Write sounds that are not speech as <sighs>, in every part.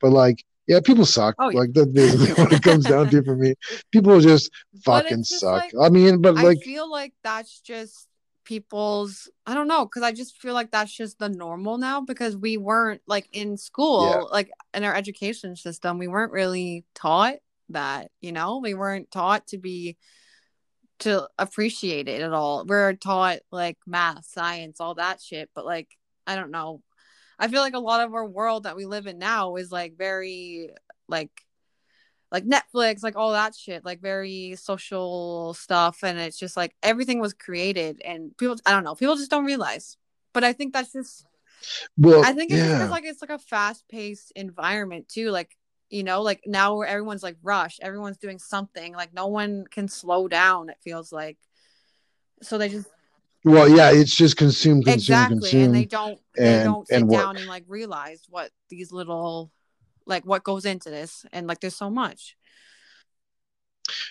but like yeah, people suck. Oh, yeah. Like that's <laughs> basically what it comes down to for me. People just fucking just suck. like- I mean, but like, I feel like that's just people's I don't know because I just feel like that's just the normal now because we weren't like in school Yeah. like in our education system we weren't really taught that you know we weren't taught to be to appreciate it at all we're taught like math science all that shit but like I don't know I feel like a lot of our world that we live in now is like very like like Netflix, like all that shit, like very social stuff. And it's just like everything was created and people, I don't know, people just don't realize. But I think that's just, well, I think it's just like, it's like a fast paced environment too. Like, you know, like now where everyone's like rushed, everyone's doing something, like no one can slow down, it feels like. So they just, well, yeah, it's just consume, consume, exactly. consume. And they don't, they and- don't sit down and like realize what these little, like what goes into this. And like there's so much.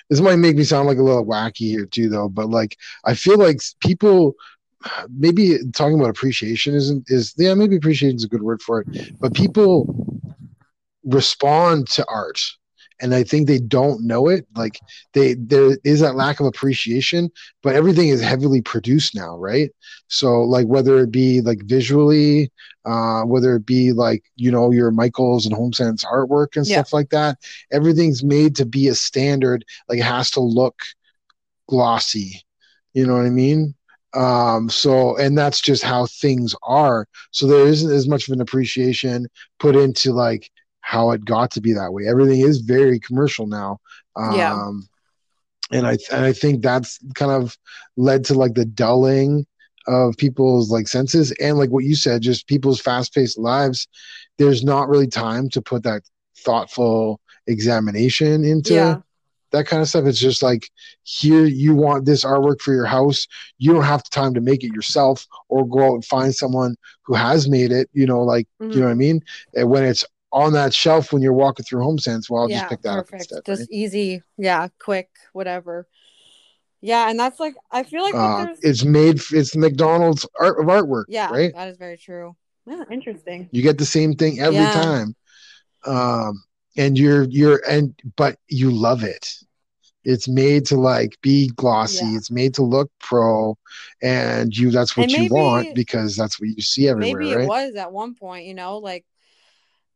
this might make me sound like a little wacky here too though but like i feel like people <sighs> maybe talking about appreciation isn't is yeah maybe appreciation is a good word for it but people respond to art and i think they don't know it like they there is that lack of appreciation but everything is heavily produced now right? So like whether it be like visually uh whether it be like you know your michaels and HomeSense artwork and Yeah. stuff like that everything's made to be a standard like it has to look glossy you know what i mean? Um so and that's just how things are. So there isn't as much of an appreciation put into like how it got to be that way everything is very commercial now um Yeah. and i and i think that's kind of led to like the dulling of people's like senses and like what you said just people's fast-paced lives there's not really time to put that thoughtful examination into Yeah. that kind of stuff. It's just like here you want this artwork for your house. You don't have the time to make it yourself or go out and find someone who has made it, you know, like Mhm. you know what I mean? And when it's on that shelf when you're walking through HomeSense, well I'll just pick that up instead. Just right? easy, yeah, quick, whatever. Yeah, and that's like I feel like Uh, it's made it's McDonald's art of artwork, yeah, right? that is very true. Yeah, interesting. You get the same thing every Yeah. time. Um and you're you're and but you love it. It's made to like be glossy. Yeah. It's made to look pro, and you that's what And you maybe- want because that's what you see everywhere, Maybe right? it was at one point, you know, like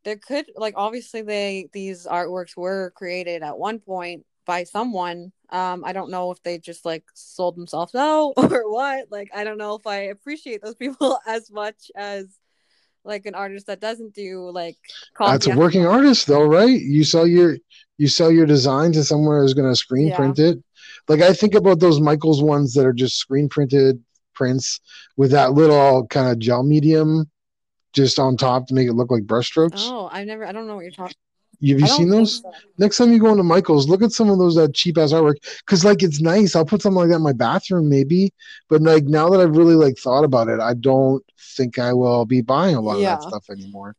there could like obviously they these artworks were created at one point by someone. Um, I don't know if they just like sold themselves <laughs> out or what. Like I don't know if I appreciate those people <laughs> as much as like an artist that doesn't do like That's a working artist, though, right? You sell your you sell your design to someone who's going to screen Yeah. print it. Like I think about those Michaels ones that are just screen printed prints with that little kind of gel medium just on top to make it look like brushstrokes. Oh, I've never. I don't know what you're talking. Have you seen those? so. Next time you go into Michaels, look at some of those that cheap ass artwork because like it's nice. I'll put something like that in my bathroom maybe, but like now that I've really like thought about it, I don't think I will be buying a lot Yeah. of that stuff anymore.